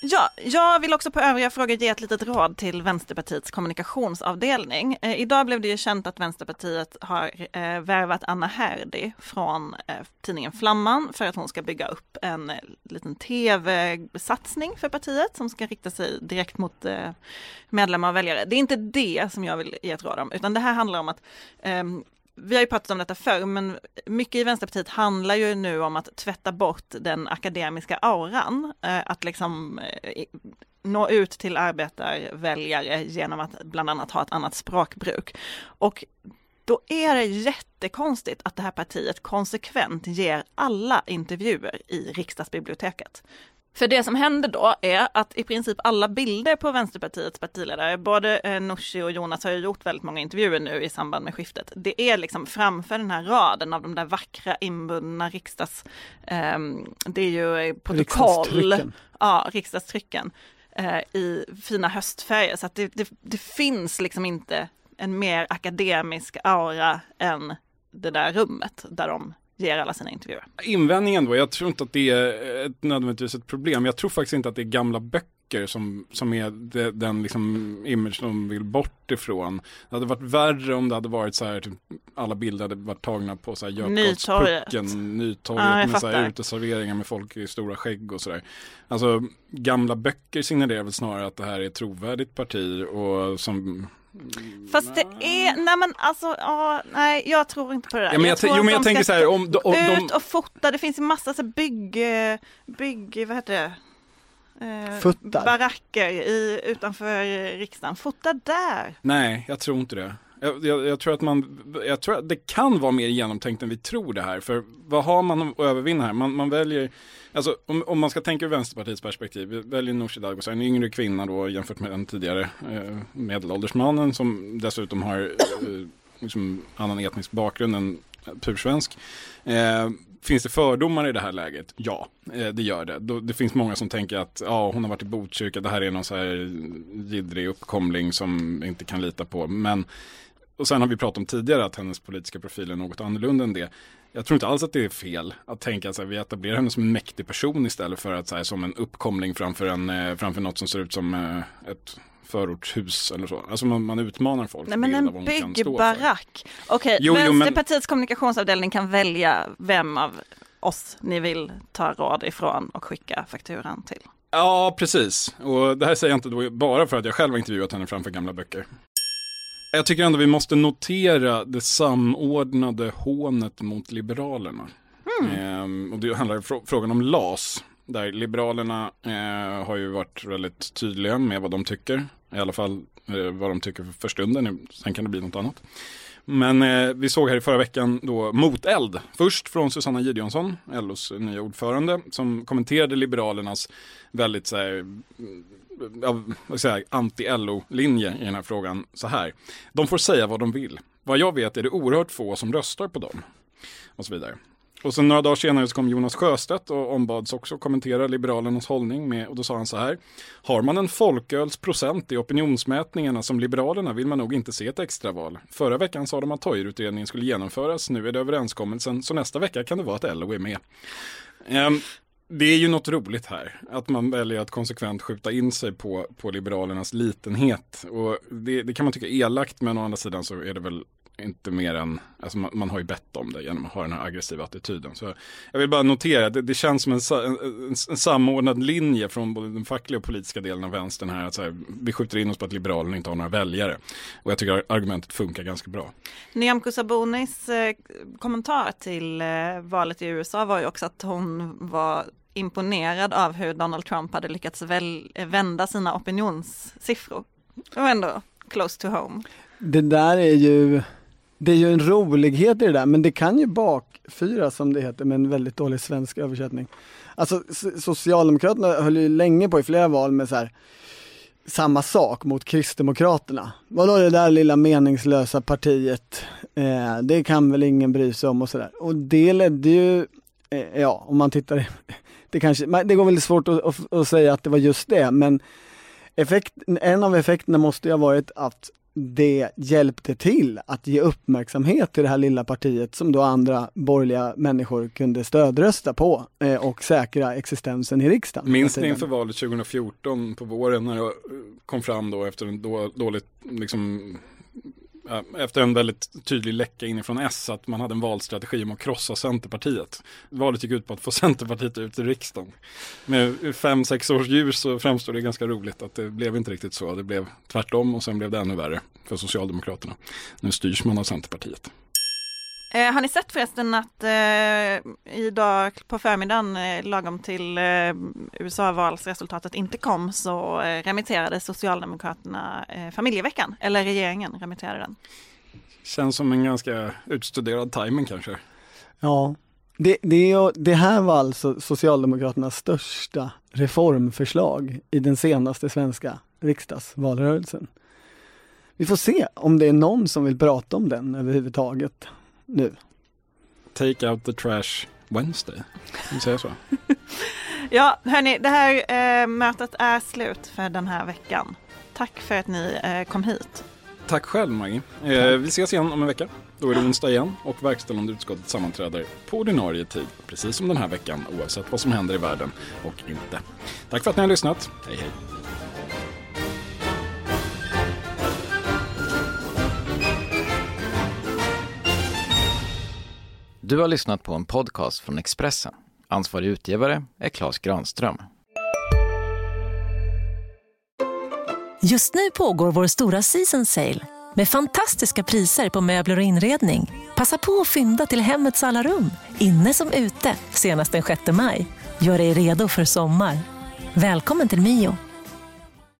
Ja, jag vill också på övriga frågor ge ett litet råd till Vänsterpartiets kommunikationsavdelning. Eh, idag blev det ju känt att Vänsterpartiet har eh, värvat Anna Herdy från eh, tidningen Flamman för att hon ska bygga upp en eh, liten tv-satsning för partiet som ska rikta sig direkt mot eh, medlemmar och väljare. Det är inte det som jag vill ge ett råd om, utan det här handlar om att ehm, vi har ju pratat om detta förr, men mycket i Vänsterpartiet handlar ju nu om att tvätta bort den akademiska auran. Eh, att liksom eh, nå ut till arbetarväljare genom att bland annat ha ett annat språkbruk. Och då är det jättekonstigt att det här partiet konsekvent ger alla intervjuer i riksdagsbiblioteket. För det som händer då är att i princip alla bilder på Vänsterpartiets partiledare, både eh, Nooshi och Jonas har ju gjort väldigt många intervjuer nu i samband med skiftet. Det är liksom framför den här raden av de där vackra inbundna riksdags... ehm, det är ju eh, protokoll, Riksdagstrycken. ja, riksdagstrycken eh, i fina höstfärger. Så att det, det, det finns liksom inte en mer akademisk aura än det där rummet där de ger alla sina intervjuer. Invändningen då, jag tror inte att det är ett, nödvändigtvis ett problem. Jag tror faktiskt inte att det är gamla böcker som, som är det, den liksom image de vill bort ifrån. Det hade varit värre om det hade varit så här, typ, alla bilder hade varit tagna på så här Götgatspucken, Nytorget Ja, med så här uteserveringar med folk i stora skägg och sådär. Alltså gamla böcker signalerar väl snarare att det här är ett trovärdigt parti och som Fast det är, nej men alltså, ja, nej jag tror inte på det där. Ja, men jag, tror jag, jo, men jag tänker så här, om, de, om ut och fota, det finns ju massa så bygg, bygg, vad heter det? Eh. Baracker i, utanför riksdagen. Fota där! Nej, jag tror inte det. Jag, jag, jag tror att man, jag tror att det kan vara mer genomtänkt än vi tror det här. För vad har man att övervinna här? Man, man väljer, alltså om, om man ska tänka ur Vänsterpartiets perspektiv, vi väljer Nooshi Dadgostar, en yngre kvinna då jämfört med den tidigare eh, medelålders mannen som dessutom har eh, liksom annan etnisk bakgrund än pursvensk. Eh, Finns det fördomar i det här läget? Ja, eh, det gör det. Då- Det finns många som tänker att ja, hon har varit i Botkyrka, det här är någon så här jiddrig uppkomling som inte kan lita på. Men, och sen har vi pratat om tidigare att hennes politiska profil är något annorlunda än det. Jag tror inte alls att det är fel att tänka att vi etablerar henne som en mäktig person istället för att så här, som en uppkomling framför, en, eh, framför något som ser ut som eh, ett förortshus eller så. Alltså man, man utmanar folk. Nej men en byggbarack. Okej, Jo, jo, men- Vänsterpartiets kommunikationsavdelning kan välja vem av oss ni vill ta råd ifrån och skicka fakturan till. Ja, precis. Och det här säger jag inte bara för att jag själv har intervjuat henne framför gamla böcker. Jag tycker ändå vi måste notera det samordnade hånet mot Liberalerna. Ehm, och det handlar frå- frågan om LAS. Där Liberalerna eh, har ju varit väldigt tydliga med vad de tycker. I alla fall eh, vad de tycker för stunden. Sen kan det bli något annat. Men eh, vi såg här i förra veckan då moteld. Först från Susanna Gideonsson, LOs nya ordförande, som kommenterade Liberalernas väldigt så här, vad jag, anti-LO-linje i den här frågan så här. De får säga vad de vill. Vad jag vet är det oerhört få som röstar på dem. Och så vidare. Och sen några dagar senare så kom Jonas Sjöstedt och ombads också kommentera Liberalernas hållning med, och då sa han så här. Har man en folkölsprocent i opinionsmätningarna som Liberalerna vill man nog inte se ett extraval. Förra veckan sa de att Toijerutredningen skulle genomföras, nu är det överenskommelsen, så nästa vecka kan det vara att LO är med. Um, det är ju något roligt här, att man väljer att konsekvent skjuta in sig på, på Liberalernas litenhet. Och det, det kan man tycka är elakt, men å andra sidan så är det väl inte mer än, alltså man, man, har ju bett om det genom att ha den här aggressiva attityden. Så jag vill bara notera, det, det känns som en, en, en, samordnad linje från både den fackliga och politiska delen av vänstern här. Att så här, vi skjuter in oss på att Liberalerna inte har några väljare. Och jag tycker argumentet funkar ganska bra. Nyamko Sabunis eh, kommentar till eh, valet i USA var ju också att hon var imponerad av hur Donald Trump hade lyckats väl, eh, vända sina opinionssiffror. Det var ändå close to home. Det där är ju det är ju en rolighet i det där, men det kan ju bakfyra som det heter med en väldigt dålig svensk översättning. Alltså Socialdemokraterna höll ju länge på i flera val med så här, samma sak mot Kristdemokraterna. Vadå det där lilla meningslösa partiet, eh, det kan väl ingen bry sig om och sådär. Och det ledde ju, eh, ja om man tittar, det kanske, det går väldigt svårt att, att, att säga att det var just det, men effekt, en av effekterna måste ju ha varit att det hjälpte till att ge uppmärksamhet till det här lilla partiet som då andra borgerliga människor kunde stödrösta på eh, och säkra existensen i riksdagen. Minns ni inför valet 2014 på våren när det kom fram då efter en då, dåligt liksom efter en väldigt tydlig läcka inifrån S att man hade en valstrategi om att krossa Centerpartiet. Valet gick ut på att få Centerpartiet ut i riksdagen. Med fem, sex års ljus så framstår det ganska roligt att det blev inte riktigt så. Det blev tvärtom och sen blev det ännu värre för Socialdemokraterna. Nu styrs man av Centerpartiet. Eh, har ni sett förresten att eh, idag på förmiddagen, eh, lagom till eh, USA-valsresultatet inte kom, så eh, remitterade Socialdemokraterna eh, familjeveckan, eller regeringen remitterade den. Känns som en ganska utstuderad timing kanske. Ja, det, det, det här var alltså Socialdemokraternas största reformförslag i den senaste svenska riksdagsvalrörelsen. Vi får se om det är någon som vill prata om den överhuvudtaget nu. Take out the trash Wednesday, kan säga så? ja, hörni, det här eh, mötet är slut för den här veckan. Tack för att ni eh, kom hit. Tack själv Maggie. Eh, vi ses igen om en vecka. Då är det onsdag igen och verkställande utskottet sammanträder på ordinarie tid, precis som den här veckan, oavsett vad som händer i världen och inte. Tack för att ni har lyssnat. Hej hej. Du har lyssnat på en podcast från Expressen. Ansvarig utgivare är Klas Granström. Just nu pågår vår stora season sale med fantastiska priser på möbler och inredning. Passa på att fynda till hemmets alla rum, inne som ute, senast den 6 maj. Gör dig redo för sommar. Välkommen till Mio.